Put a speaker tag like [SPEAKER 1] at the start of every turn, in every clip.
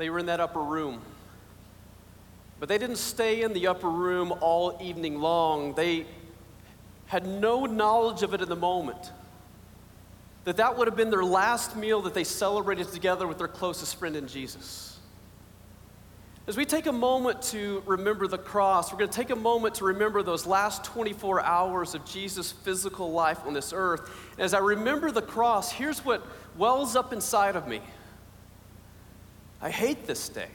[SPEAKER 1] they were in that upper room. But they didn't stay in the upper room all evening long. They had no knowledge of it in the moment. That that would have been their last meal that they celebrated together with their closest friend in Jesus. As we take a moment to remember the cross, we're going to take a moment to remember those last 24 hours of Jesus' physical life on this earth. And as I remember the cross, here's what wells up inside of me I hate this day,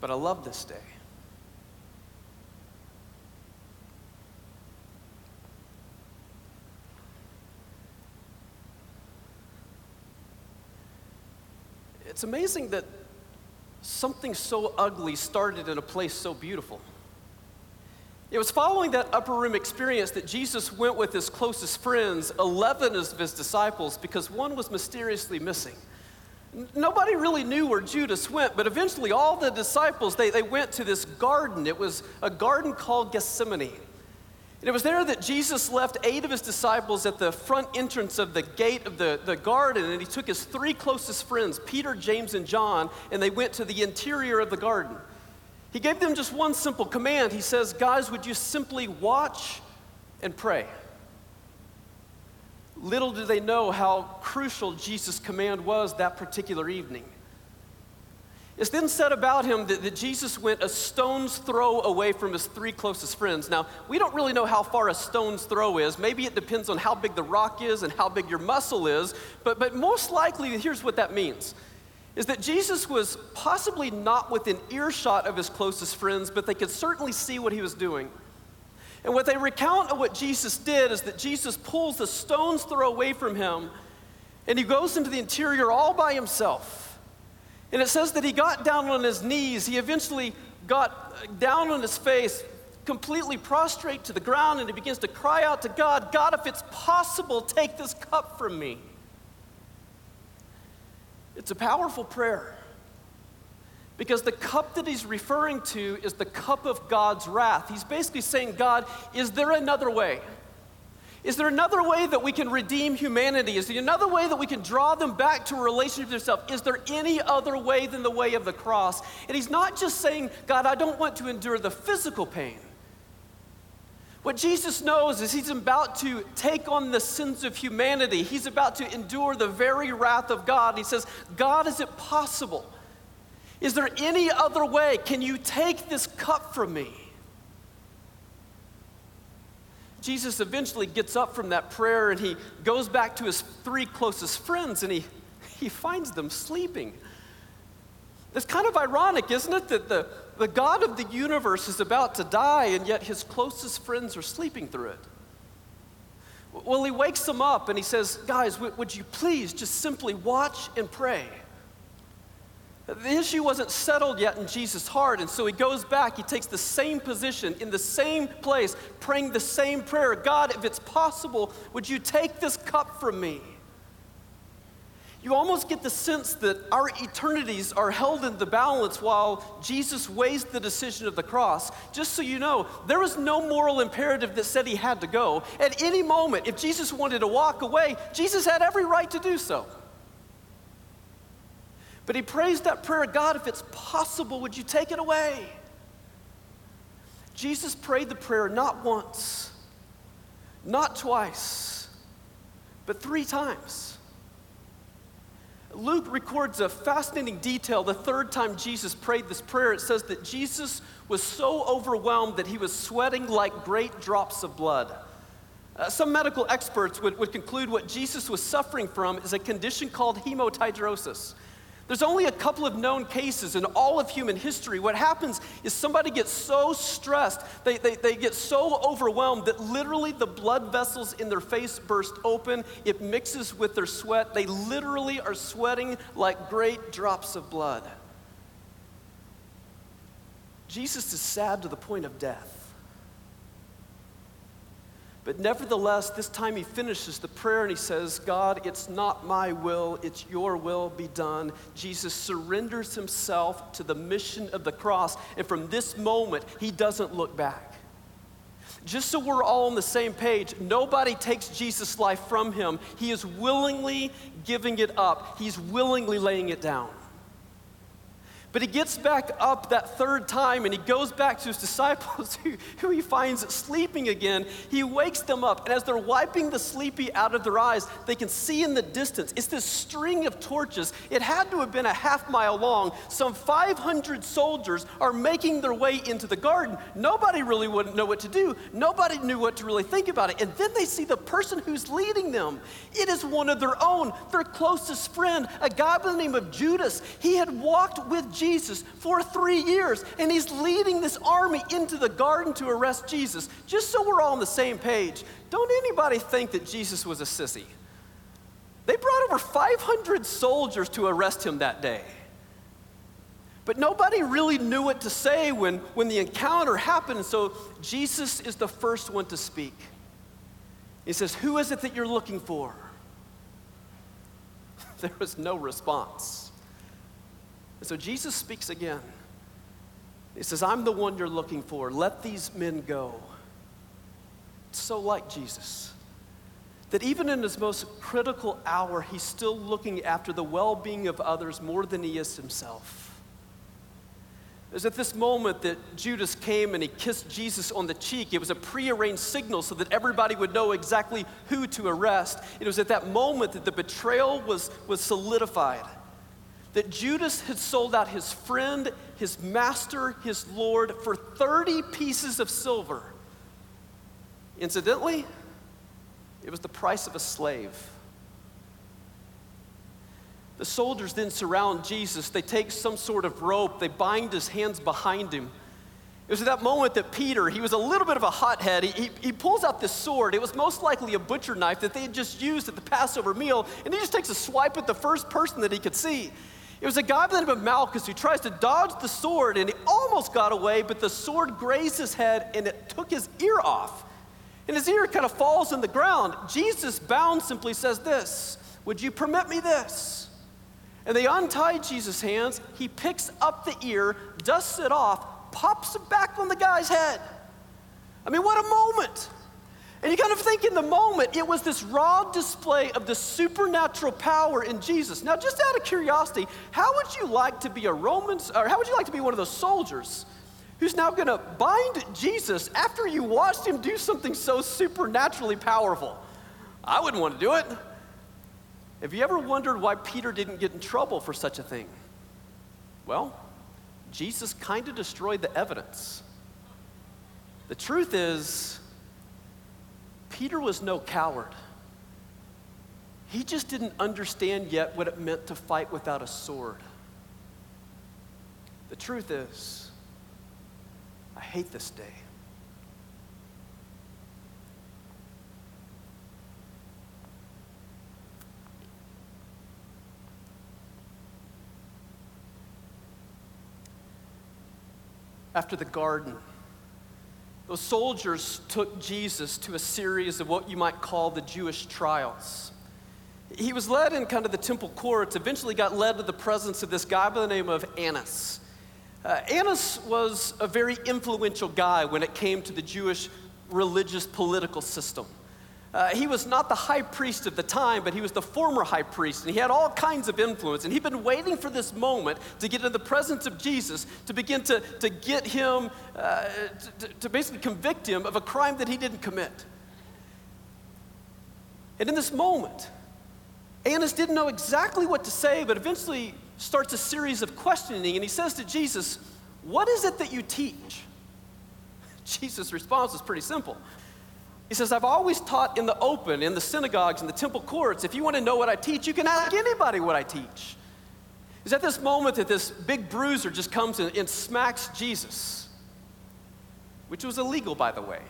[SPEAKER 1] but I love this day. It's amazing that something so ugly started in a place so beautiful. It was following that upper room experience that Jesus went with his closest friends, 11 of his disciples, because one was mysteriously missing. Nobody really knew where Judas went, but eventually all the disciples, they, they went to this garden. It was a garden called Gethsemane. And it was there that Jesus left eight of his disciples at the front entrance of the gate of the, the garden, and he took his three closest friends, Peter, James, and John, and they went to the interior of the garden. He gave them just one simple command. He says, Guys, would you simply watch and pray? Little do they know how crucial Jesus' command was that particular evening. It's then said about him that, that, Jesus went a stone's throw away from his three closest friends. Now, we don't really know how far a stone's throw is. Maybe it depends on how big the rock is and how big your muscle is. But, but most likely, here's what that means is that Jesus was possibly not within earshot of his closest friends, but they could certainly see what he was doing. And what they recount of what Jesus did is that Jesus pulls the stone's throw away from him and he goes into the interior all by himself. And it says that he got down on his knees. He eventually got down on his face, completely prostrate to the ground, and he begins to cry out to God God, if it's possible, take this cup from me. It's a powerful prayer. Because the cup that he's referring to is the cup of God's wrath. He's basically saying, God, is there another way? Is there another way that we can redeem humanity? Is there another way that we can draw them back to a relationship with yourself? Is there any other way than the way of the cross? And he's not just saying, God, I don't want to endure the physical pain. What Jesus knows is he's about to take on the sins of humanity. He's about to endure the very wrath of God. He says, God, is it possible? Is there any other way? Can you take this cup from me? Jesus eventually gets up from that prayer and he goes back to his three closest friends and he, he finds them sleeping. It's kind of ironic, isn't it, that the, the God of the universe is about to die and yet his closest friends are sleeping through it? Well, he wakes them up and he says, Guys, would you please just simply watch and pray? The issue wasn't settled yet in Jesus' heart, and so he goes back. He takes the same position in the same place, praying the same prayer God, if it's possible, would you take this cup from me? You almost get the sense that our eternities are held in the balance while Jesus weighs the decision of the cross. Just so you know, there was no moral imperative that said he had to go. At any moment, if Jesus wanted to walk away, Jesus had every right to do so. But he prays that prayer God, if it's possible, would you take it away? Jesus prayed the prayer not once, not twice, but three times. Luke records a fascinating detail. The third time Jesus prayed this prayer, it says that Jesus was so overwhelmed that he was sweating like great drops of blood. Uh, some medical experts would, would conclude what Jesus was suffering from is a condition called hematidrosis. There's only a couple of known cases in all of human history. What happens is somebody gets so stressed, they, they, they get so overwhelmed that literally the blood vessels in their face burst open. It mixes with their sweat. They literally are sweating like great drops of blood. Jesus is sad to the point of death. But nevertheless, this time he finishes the prayer and he says, God, it's not my will, it's your will be done. Jesus surrenders himself to the mission of the cross. And from this moment, he doesn't look back. Just so we're all on the same page, nobody takes Jesus' life from him. He is willingly giving it up, he's willingly laying it down. But he gets back up that third time and he goes back to his disciples who, who, he finds sleeping again. He wakes them up, and as they're wiping the sleepy out of their eyes, they can see in the distance. It's this string of torches. It had to have been a half mile long. Some 500 soldiers are making their way into the garden. Nobody really wouldn't know what to do, nobody knew what to really think about it. And then they see the person who's leading them. It is one of their own, their closest friend, a guy by the name of Judas. He had walked with Jesus Jesus for three years, and he's leading this army into the garden to arrest Jesus. Just so we're all on the same page, don't anybody think that Jesus was a sissy? They brought over 500 soldiers to arrest him that day. But nobody really knew what to say when, when the encounter happened, so Jesus is the first one to speak. He says, Who is it that you're looking for? There was no response. And so Jesus speaks again. He says, I'm the one you're looking for. Let these men go. It's so like Jesus that even in his most critical hour, he's still looking after the well being of others more than he is himself. It was at this moment that Judas came and he kissed Jesus on the cheek. It was a prearranged signal so that everybody would know exactly who to arrest. It was at that moment that the betrayal was, was solidified that Judas had sold out his friend, his master, his Lord for 30 pieces of silver. Incidentally, it was the price of a slave. The soldiers then surround Jesus. They take some sort of rope, they bind his hands behind him. It was at that moment that Peter, he was a little bit of a hothead. He, he, he, pulls out this sword. It was most likely a butcher knife that they had just used at the Passover meal, and he just takes a swipe at the first person that he could see. It was a guy by the name of Malchus who tries to dodge the sword and he almost got away, but the sword grazed his head and it took his ear off. And his ear kind of falls in the ground. Jesus, bound, simply says this Would you permit me this? And they untie Jesus' hands. He picks up the ear, dusts it off, pops it back on the guy's head. I mean, what a moment! And you kind of think in the moment, it was this raw display of the supernatural power in Jesus. Now, just out of curiosity, how would you like to be a Roman, or how would you like to be one of those soldiers who's now going to bind Jesus after you watched him do something so supernaturally powerful? I wouldn't want to do it. Have you ever wondered why Peter didn't get in trouble for such a thing? Well, Jesus kind of destroyed the evidence. The truth is, Peter was no coward. He just didn't understand yet what it meant to fight without a sword. The truth is, I hate this day. After the garden, those soldiers took Jesus to a series of what you might call the Jewish trials. He was led in kind of the temple courts, eventually got led to the presence of this guy by the name of Annas. Uh, Annas was a very influential guy when it came to the Jewish religious political system. Uh, he was not the high priest of the time, but he was the former high priest, and he had all kinds of influence. And he'd been waiting for this moment to get in the presence of Jesus to begin to, to get him, uh, to, to basically convict him of a crime that he didn't commit. And in this moment, Annas didn't know exactly what to say, but eventually starts a series of questioning, and he says to Jesus, What is it that you teach? Jesus' response is pretty simple. He says, I've always taught in the open, in the synagogues, in the temple courts. If you want to know what I teach, you can ask anybody what I teach. Is at this moment that this big bruiser just comes and, and smacks Jesus, which was illegal, by the way.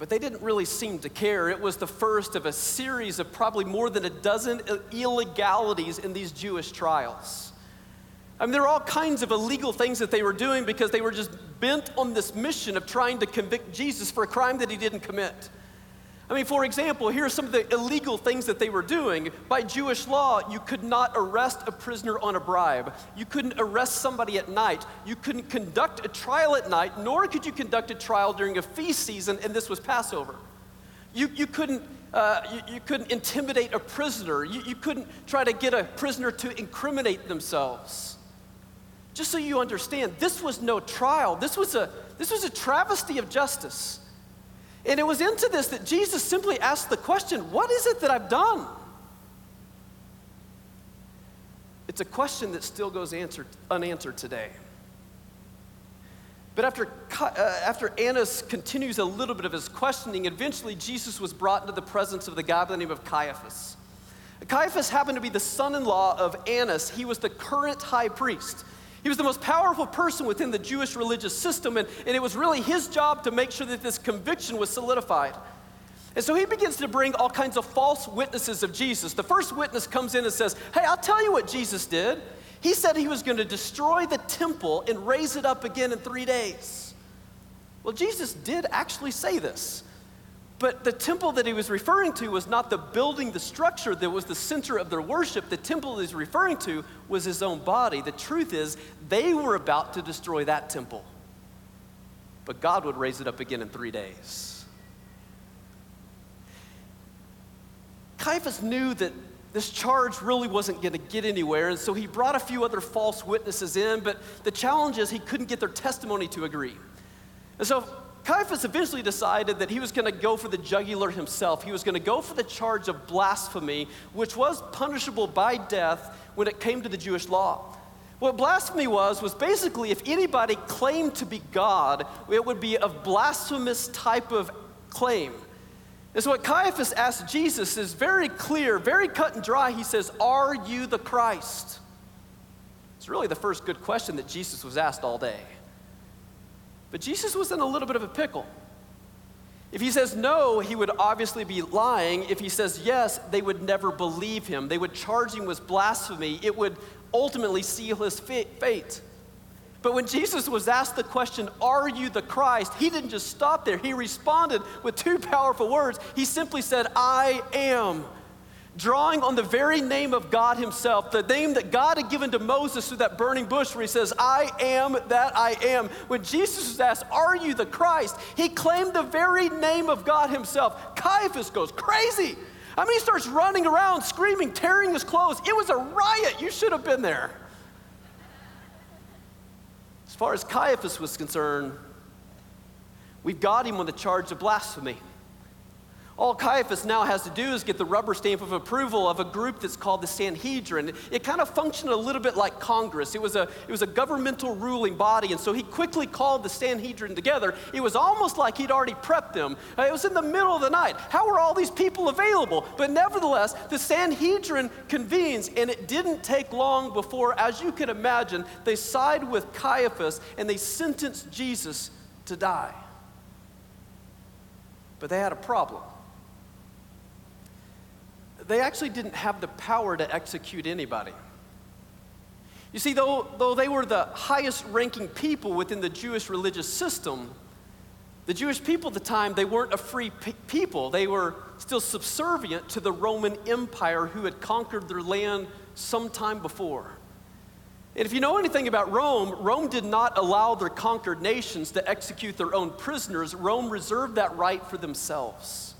[SPEAKER 1] But they didn't really seem to care. It was the first of a series of probably more than a dozen illegalities in these Jewish trials. I mean, there are all kinds of illegal things that they were doing because they were just bent on this mission of trying to convict Jesus for a crime that he didn't commit. I mean, for example, here are some of the illegal things that they were doing. By Jewish law, you could not arrest a prisoner on a bribe. You couldn't arrest somebody at night. You couldn't conduct a trial at night, nor could you conduct a trial during a feast season, and this was Passover. You, you, couldn't, uh, you, you, couldn't intimidate a prisoner. You, you couldn't try to get a prisoner to incriminate themselves. Just so you understand, this was no trial. This was a, this was a travesty of justice. And it was into this that Jesus simply asked the question What is it that I've done? It's a question that still goes answered, unanswered today. But after, uh, after Annas continues a little bit of his questioning, eventually Jesus was brought into the presence of the guy by the name of Caiaphas. Caiaphas happened to be the son in law of Annas. He was the current high priest. He was the most powerful person within the Jewish religious system, and, and it was really his job to make sure that this conviction was solidified. And so he begins to bring all kinds of false witnesses of Jesus. The first witness comes in and says, Hey, I'll tell you what Jesus did. He said he was going to destroy the temple and raise it up again in three days. Well, Jesus did actually say this. But the temple that he was referring to was not the building, the structure that was the center of their worship. The temple he's referring to was his own body. The truth is, they were about to destroy that temple. But God would raise it up again in three days. Caiaphas knew that this charge really wasn't going to get anywhere, and so he brought a few other false witnesses in, but the challenge is he couldn't get their testimony to agree. And so Caiaphas eventually decided that he was going to go for the jugular himself. He was going to go for the charge of blasphemy, which was punishable by death when it came to the Jewish law. What blasphemy was, was basically if anybody claimed to be God, it would be a blasphemous type of claim. And so what Caiaphas asked Jesus is very clear, very cut and dry. He says, Are you the Christ? It's really the first good question that Jesus was asked all day. But Jesus was in a little bit of a pickle. If he says no, he would obviously be lying. If he says yes, they would never believe him. They would charge him with blasphemy. It would ultimately seal his fate. But when Jesus was asked the question, Are you the Christ? he didn't just stop there. He responded with two powerful words. He simply said, I am drawing on the very name of God Himself, the name that God had given to Moses through that burning bush, where He says, I am that I am. When Jesus was asked, Are you the Christ? He claimed the very name of God Himself. Caiaphas goes crazy. I mean, he starts running around, screaming, tearing his clothes. It was a riot. You should have been there. As far as Caiaphas was concerned, we've got him on the charge of blasphemy. All Caiaphas now has to do is get the rubber stamp of approval of a group that's called the Sanhedrin. It kind of functioned a little bit like Congress. It was, a, it was a governmental ruling body, and so he quickly called the Sanhedrin together. It was almost like he'd already prepped them. Uh, it was in the middle of the night. How are all these people available? But nevertheless, the Sanhedrin convenes, and it didn't take long before, as you can imagine, they side with Caiaphas and they sentenced Jesus to die. But they had a problem they actually didn't have the power to execute anybody. You see, though, though they were the highest ranking people within the Jewish religious system, the Jewish people at the time, they weren't a free pe- people. They were still subservient to the Roman Empire who had conquered their land some time before. And if you know anything about Rome, Rome did not allow their conquered nations to execute their own prisoners. Rome reserved that right for themselves.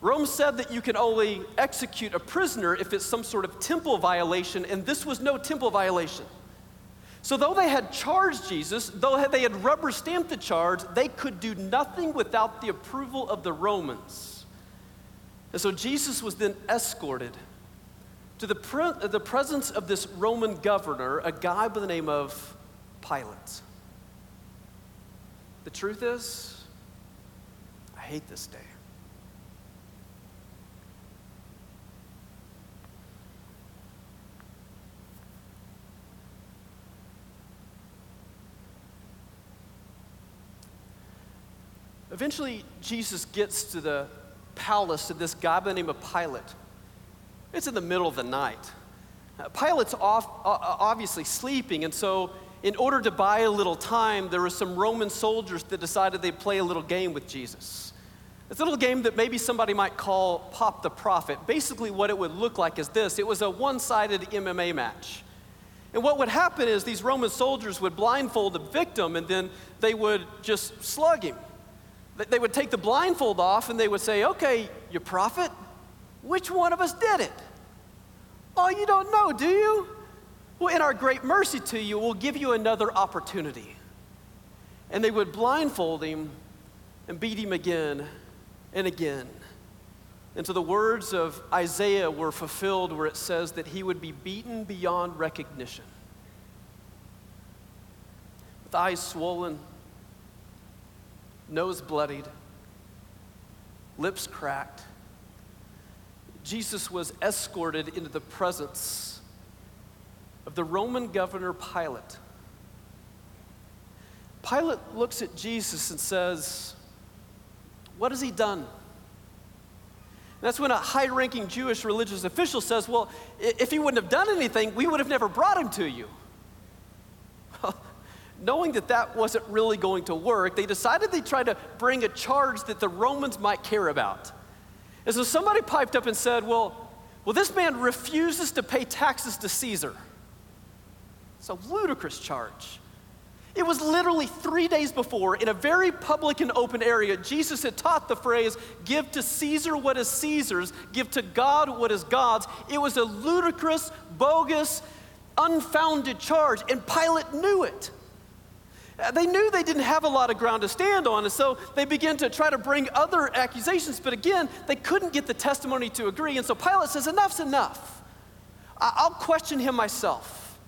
[SPEAKER 1] Rome said that you can only execute a prisoner if it's some sort of temple violation, and this was no temple violation. So, though they had charged Jesus, though they had rubber stamped the charge, they could do nothing without the approval of the Romans. And so, Jesus was then escorted to the, pre- the presence of this Roman governor, a guy by the name of Pilate. The truth is, I hate this day. Eventually, Jesus gets to the palace of this guy by the name of Pilate. It's in the middle of the night. Uh, Pilate's off, obviously sleeping, and so in order to buy a little time, there were some Roman soldiers that decided they'd play a little game with Jesus. It's a little game that maybe somebody might call Pop the Prophet. Basically, what it would look like is this it was a one sided MMA match. And what would happen is these Roman soldiers would blindfold the victim and then they would just slug him. They would take the blindfold off and they would say, Okay, you prophet, which one of us did it? Oh, you don't know, do you? Well, in our great mercy to you, we'll give you another opportunity. And they would blindfold him and beat him again and again. And so the words of Isaiah were fulfilled where it says that he would be beaten beyond recognition. With eyes swollen, nose bloodied, lips cracked, Jesus was escorted into the presence of the Roman governor Pilate. Pilate looks at Jesus and says, What has he done? That's when a high ranking Jewish religious official says, Well, if he wouldn't have done anything, we would have never brought him to you. Knowing that that wasn't really going to work, they decided they'd try to bring a charge that the Romans might care about. And so somebody piped up and said, Well, well this man refuses to pay taxes to Caesar. It's a ludicrous charge. It was literally three days before, in a very public and open area, Jesus had taught the phrase, Give to Caesar what is Caesar's, give to God what is God's. It was a ludicrous, bogus, unfounded charge, and Pilate knew it. Uh, they knew they didn't have a lot of ground to stand on, and so they began to try to bring other accusations, but again, they couldn't get the testimony to agree, and so Pilate says, Enough's enough. I'll question him myself.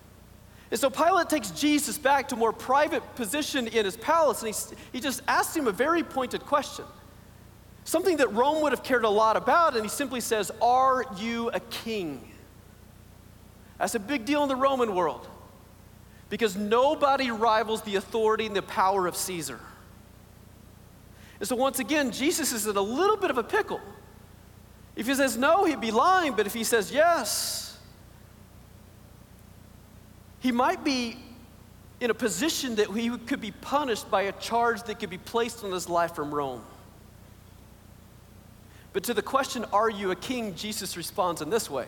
[SPEAKER 1] And so Pilate takes Jesus back to a more private position in his palace, and he, he just asks him a very pointed question. Something that Rome would have cared a lot about, and he simply says, Are you a king? That's a big deal in the Roman world because nobody rivals the authority and the power of Caesar. And so, once again, Jesus is in a little bit of a pickle. If he says no, he'd be lying, but if he says yes, he might be in a position that he could be punished by a charge that could be placed on his life from Rome. But to the question, Are you a king? Jesus responds in this way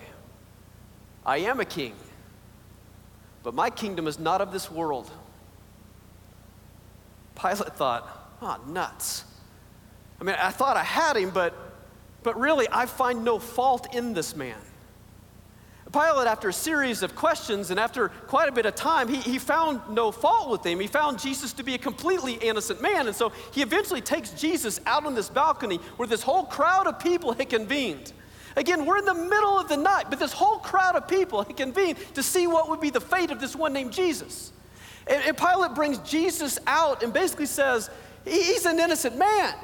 [SPEAKER 1] I am a king, but my kingdom is not of this world. Pilate thought, Oh, nuts. I mean, I thought I had him, but, but really, I find no fault in this man. Pilate, after a series of questions and after quite a bit of time, he, he found no fault with him. He found Jesus to be a completely innocent man. And so he eventually takes Jesus out on this balcony where this whole crowd of people had convened. Again, we're in the middle of the night, but this whole crowd of people had convened to see what would be the fate of this one named Jesus. And, and Pilate brings Jesus out and basically says, He's an innocent man.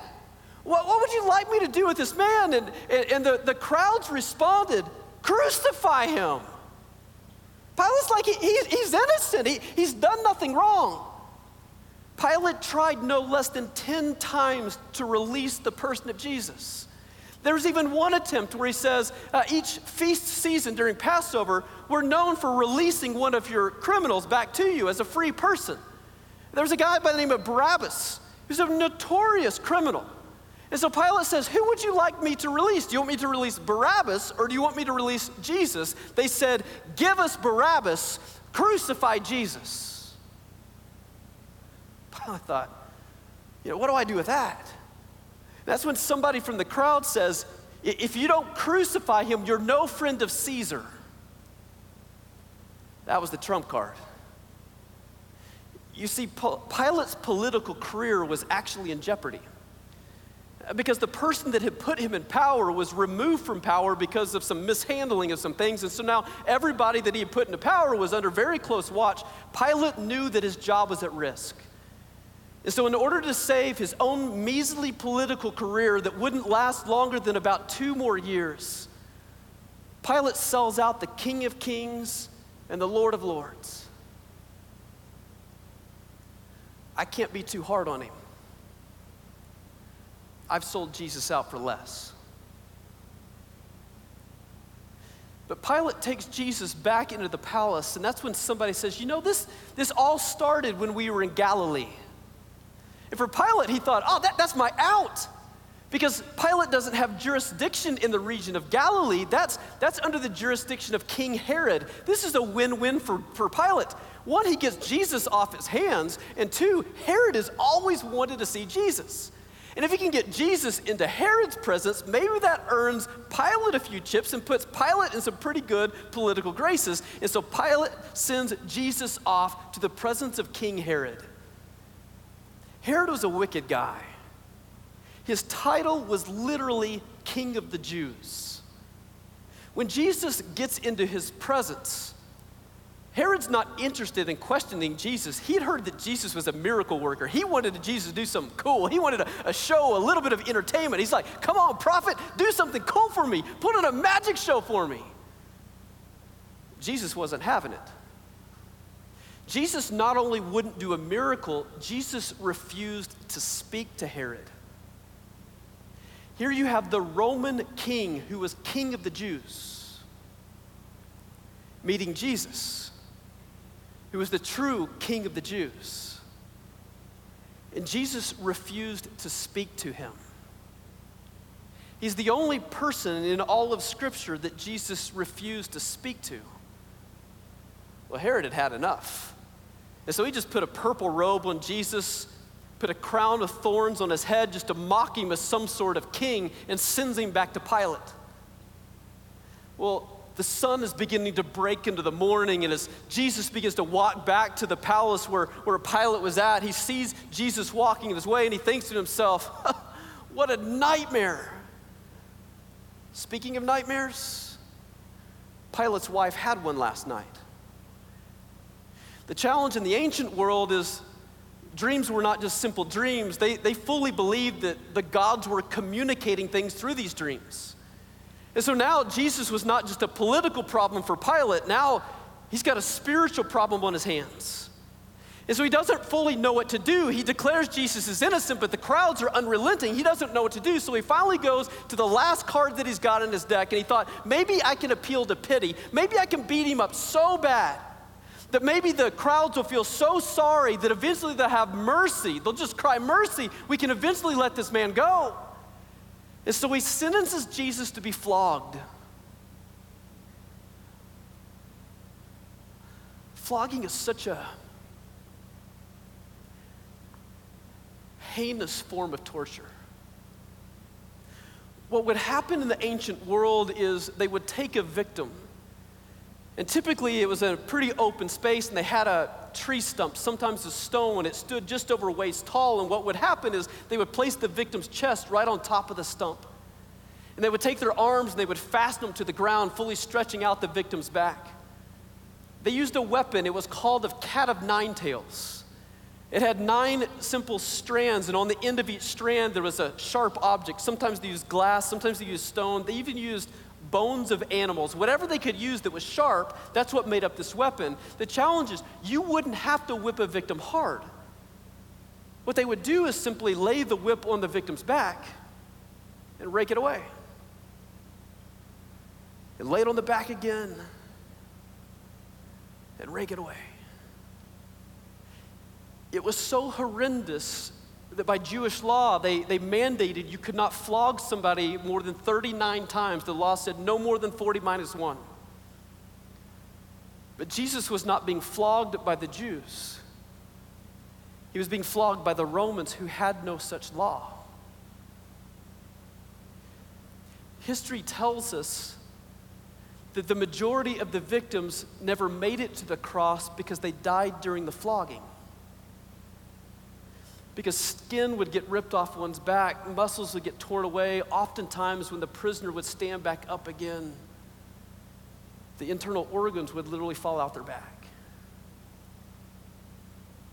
[SPEAKER 1] What, what would you like me to do with this man? And, and, and the, the crowds responded, Crucify him. Pilate's like, he, he's innocent. He, he's done nothing wrong. Pilate tried no less than 10 times to release the person of Jesus. There's even one attempt where he says, uh, each feast season during Passover, we're known for releasing one of your criminals back to you as a free person. There's a guy by the name of Barabbas who's a notorious criminal. And so Pilate says, Who would you like me to release? Do you want me to release Barabbas or do you want me to release Jesus? They said, Give us Barabbas, crucify Jesus. Pilate thought, You know, what do I do with that? That's when somebody from the crowd says, If you don't crucify him, you're no friend of Caesar. That was the trump card. You see, Pilate's political career was actually in jeopardy because the person that had put him in power was removed from power because of some mishandling of some things. And so now everybody that he had put into power was under very close watch. Pilate knew that his job was at risk. And so, in order to save his own measly political career that wouldn't last longer than about two more years, Pilate sells out the King of Kings and the Lord of Lords. I can't be too hard on him. I've sold Jesus out for less. But Pilate takes Jesus back into the palace, and that's when somebody says, You know, this, this all started when we were in Galilee. And for Pilate, he thought, Oh, that, that's my out. Because Pilate doesn't have jurisdiction in the region of Galilee. That's, that's under the jurisdiction of King Herod. This is a win win for, for Pilate. One, he gets Jesus off his hands, and two, Herod has always wanted to see Jesus. And if he can get Jesus into Herod's presence, maybe that earns Pilate a few chips and puts Pilate in some pretty good political graces. And so Pilate sends Jesus off to the presence of King Herod. Herod was a wicked guy. His title was literally King of the Jews. When Jesus gets into his presence, Herod's not interested in questioning Jesus. He'd heard that Jesus was a miracle worker. He wanted Jesus to do something cool. He wanted a, a, show, a little bit of entertainment. He's like, come on, prophet, do something cool for me. Put on a magic show for me. Jesus wasn't having it. Jesus not only wouldn't do a miracle, Jesus refused to speak to Herod. Here you have the Roman king who was king of the Jews meeting Jesus, who was the true king of the Jews. And Jesus refused to speak to him. He's the only person in all of Scripture that Jesus refused to speak to. Well, Herod had had enough. And so he just put a purple robe on Jesus put a crown of thorns on his head just to mock him as some sort of king and sends him back to Pilate. Well, the sun is beginning to break into the morning, and as Jesus begins to walk back to the palace where, where Pilate was at, he sees Jesus walking his way and he thinks to himself, What a nightmare! Speaking of nightmares, Pilate's wife had one last night. The challenge in the ancient world is dreams were not just simple dreams, they, they fully believed that the gods were communicating things through these dreams. And so now Jesus was not just a political problem for Pilate, now he's got a spiritual problem on his hands. And so he doesn't fully know what to do. He declares Jesus is innocent, but the crowds are unrelenting. He doesn't know what to do. So he finally goes to the last card that he's got in his deck, and he thought, maybe I can appeal to pity. Maybe I can beat him up so bad that maybe the crowds will feel so sorry that eventually they'll have mercy. They'll just cry, Mercy, we can eventually let this man go. And so he sentences Jesus to be flogged. Flogging is such a heinous form of torture. What would happen in the ancient world is they would take a victim and typically it was a pretty open space and they had a tree stump, sometimes a stone. And it stood just over waist tall. And what would happen is they would place the victim's chest right on top of the stump. And they would take their arms and they would fasten them to the ground, fully stretching out the victim's back. They used a weapon. It was called a cat of nine tails. It had nine simple strands, and on the end of each strand, there was a sharp object. Sometimes they used glass, sometimes they used stone. They even used bones of animals, whatever they could use that was sharp, that's what made up this weapon. The challenge is you wouldn't have to whip a victim hard. What they would do is simply lay the whip on the victim's back and rake it away. And lay it on the back again and rake it away. It was so horrendous that by Jewish law, they, they mandated you could not flog somebody more than 39 times. The law said no more than 40 minus one. But Jesus was not being flogged by the Jews, he was being flogged by the Romans who had no such law. History tells us that the majority of the victims never made it to the cross because they died during the flogging because skin would get ripped off one's back, muscles would get torn away. Oftentimes, when the prisoner would stand back up again, the internal organs would literally fall out their back.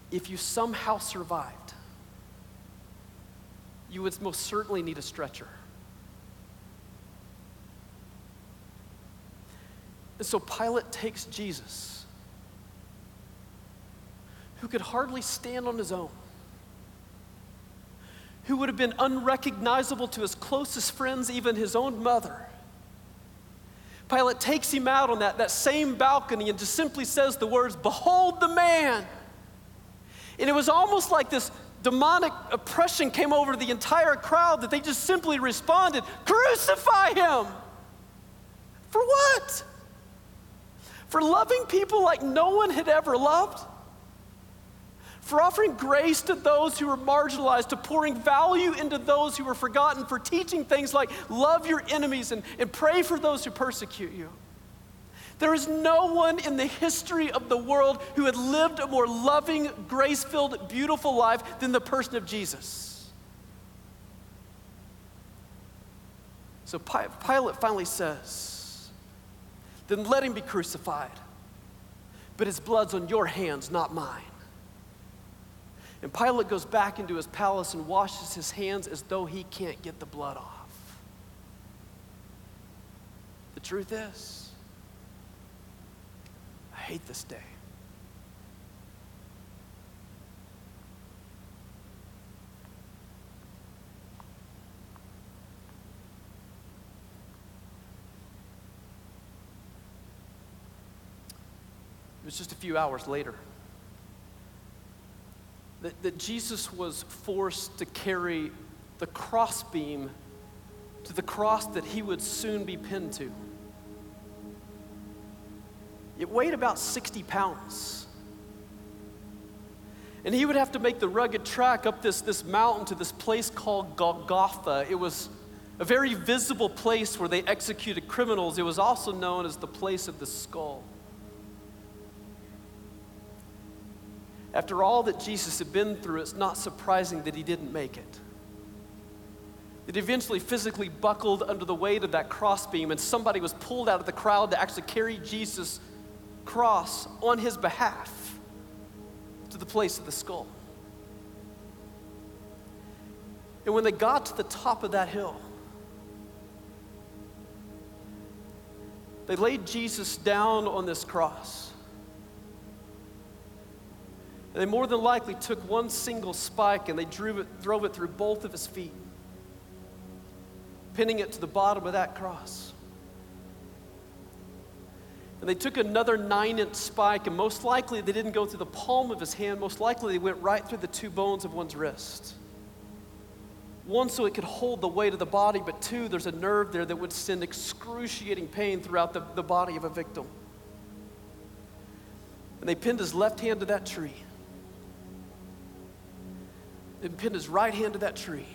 [SPEAKER 1] If you somehow survived, you would most certainly need a stretcher. And so Pilate takes Jesus, who could hardly stand on his own who would have been unrecognizable to his closest friends, even his own mother. Pilate takes him out on that, that same balcony and just simply says the words, Behold the man. And it was almost like this demonic oppression came over the entire crowd that they just simply responded, Crucify him! For what? For loving people like no one had ever loved? For offering grace to those who were marginalized, to pouring value into those who were forgotten, for teaching things like love your enemies and, and pray for those who persecute you. There is no one in the history of the world who had lived a more loving, grace filled, beautiful life than the person of Jesus. So Pilate finally says, Then let him be crucified, but his blood's on your hands, not mine. And Pilate goes back into his palace and washes his hands as though he can't get the blood off. The truth is, I hate this day. It was just a few hours later that, that Jesus was forced to carry the crossbeam to the cross that he would soon be pinned to. It weighed about 60 pounds. And he would have to make the rugged track up this, this mountain to this place called Golgotha. It was a very visible place where they executed criminals. It was also known as the place of the skull. After all that Jesus had been through, it's not surprising that he didn't make it. It eventually physically buckled under the weight of that crossbeam, and somebody was pulled out of the crowd to actually carry Jesus cross on his behalf to the place of the skull. And when they got to the top of that hill, they laid Jesus down on this cross. They more than likely took one single spike and they it, drove it through both of his feet, pinning it to the bottom of that cross. And they took another nine inch spike, and most likely they didn't go through the palm of his hand. Most likely they went right through the two bones of one's wrist. One, so it could hold the weight of the body, but two, there's a nerve there that would send excruciating pain throughout the, the body of a victim. And they pinned his left hand to that tree. They pinned his right hand to that tree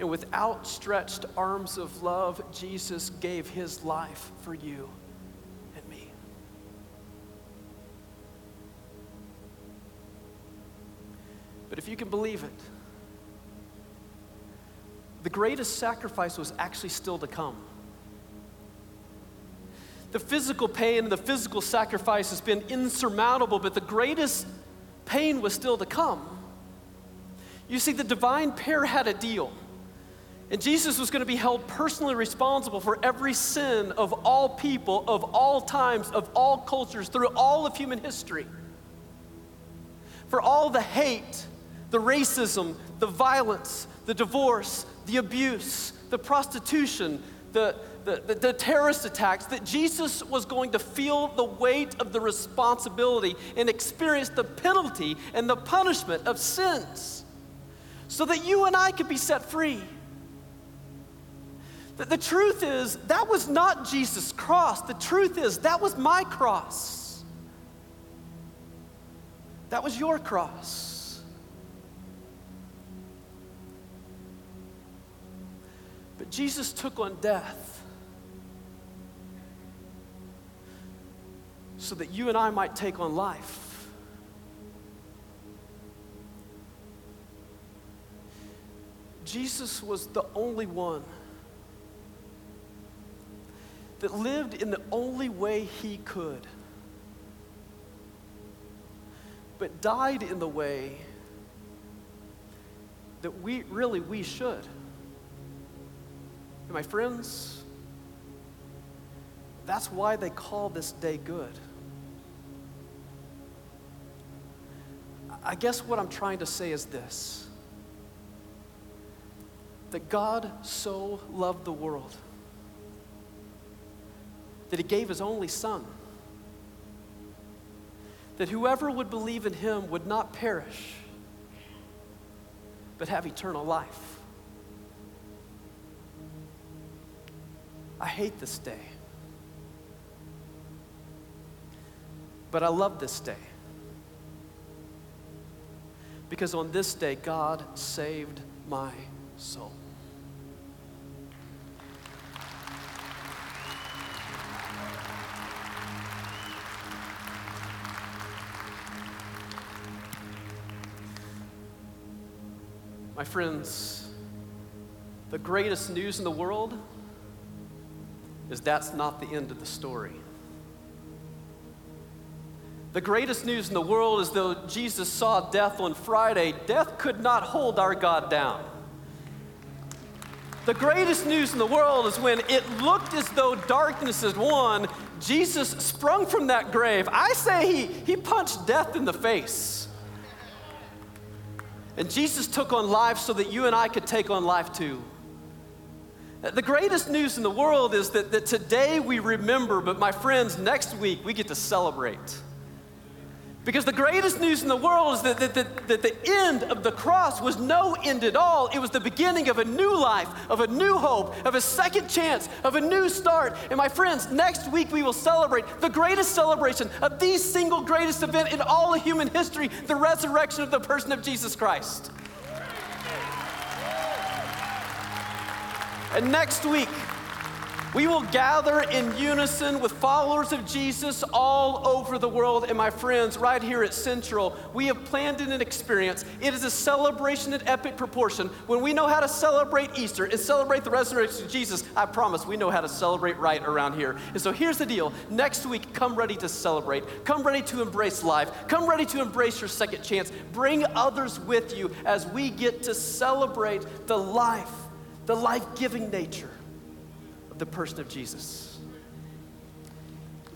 [SPEAKER 1] and with outstretched arms of love, Jesus gave his life for you and me. But if you can believe it, the greatest sacrifice was actually still to come. The physical pain and the physical sacrifice has been insurmountable, but the greatest pain was still to come. You see, the divine pair had a deal. And Jesus was going to be held personally responsible for every sin of all people, of all times, of all cultures, through all of human history. For all the hate, the racism, the violence, the divorce, the abuse, the prostitution, the, the, the, the, terrorist attacks, that Jesus was going to feel the weight of the responsibility and experience the penalty and the punishment of sins so that you and I could be set free. The, the truth is, that was not Jesus' cross. The truth is, that was my cross. That was your cross. Jesus took on death so that you and I might take on life. Jesus was the only one that lived in the only way he could, but died in the way that we really we should. And my friends, that's why they call this day good. I guess what I'm trying to say is this that God so loved the world that he gave his only son. that whoever would believe in him would not perish, but have eternal life. I hate this day. But I love this day. Because on this day, God saved my soul. My friends, the greatest news in the world is that's not the end of the story. The greatest news in the world is though Jesus saw death on Friday, death could not hold our God down. The greatest news in the world is when it looked as though darkness had won, Jesus sprung from that grave. I say he, he punched death in the face. And Jesus took on life so that you and I could take on life too. The greatest news in the world is that, that today we remember, but my friends, next week we get to celebrate. Because the greatest news in the world is that, that, that, that, the end of the cross was no end at all. It was the beginning of a new life, of a new hope, of a second chance, of a new start. And my friends, next week we will celebrate the greatest celebration of the single greatest event in all of human history the resurrection of the person of Jesus Christ. And next week, we will gather in unison with followers of Jesus all over the world. And my friends, right here at Central, we have planned an experience. It is a celebration in epic proportion. When we know how to celebrate Easter and celebrate the resurrection of Jesus, I promise we know how to celebrate right around here. And so here's the deal next week, come ready to celebrate. Come ready to embrace life. Come ready to embrace your second chance. Bring others with you as we get to celebrate the life, the life giving nature of the person of Jesus.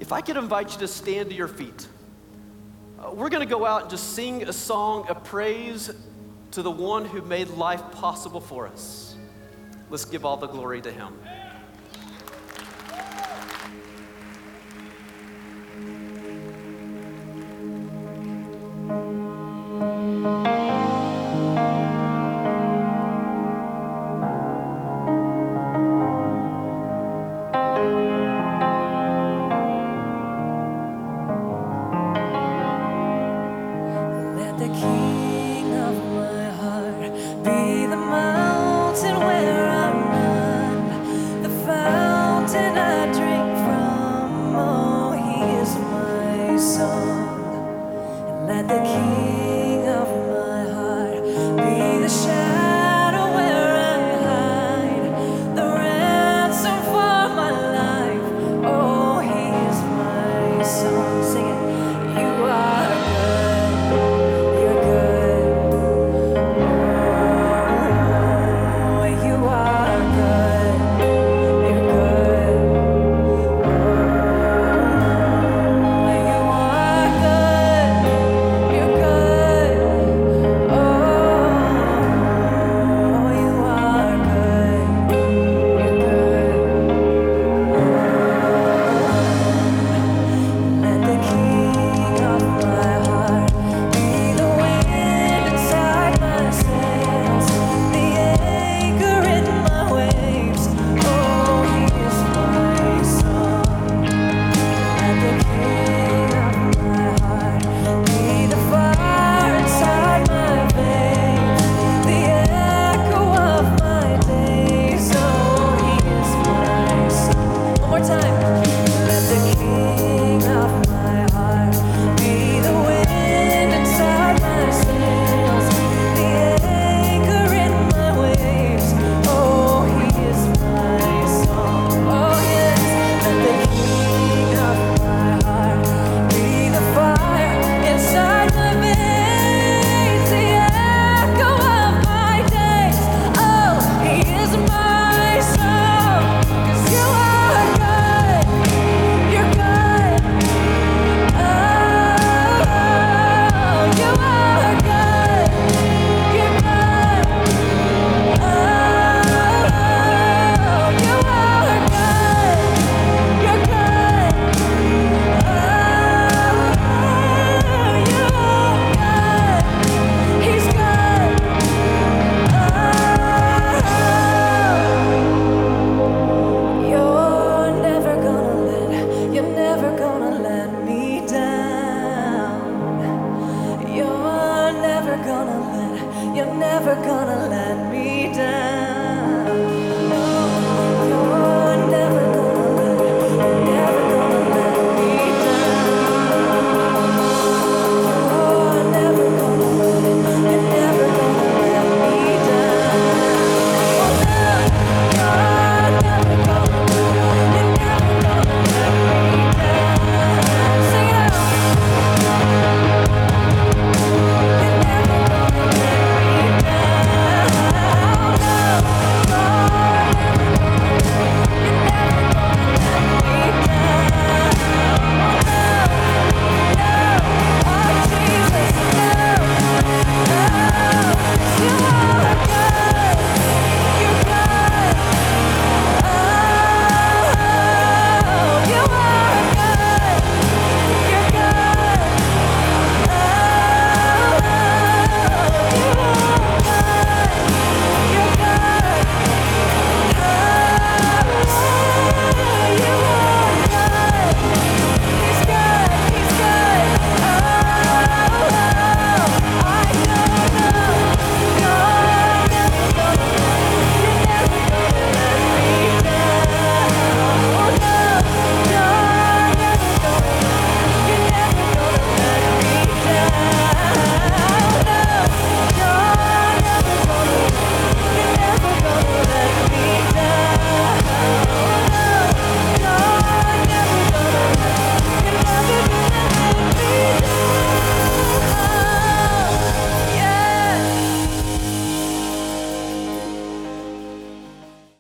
[SPEAKER 1] If I could invite you to stand to your feet, uh, we're going to go out and just sing a song of praise to the one who made life possible for us. Let's give all the glory to him.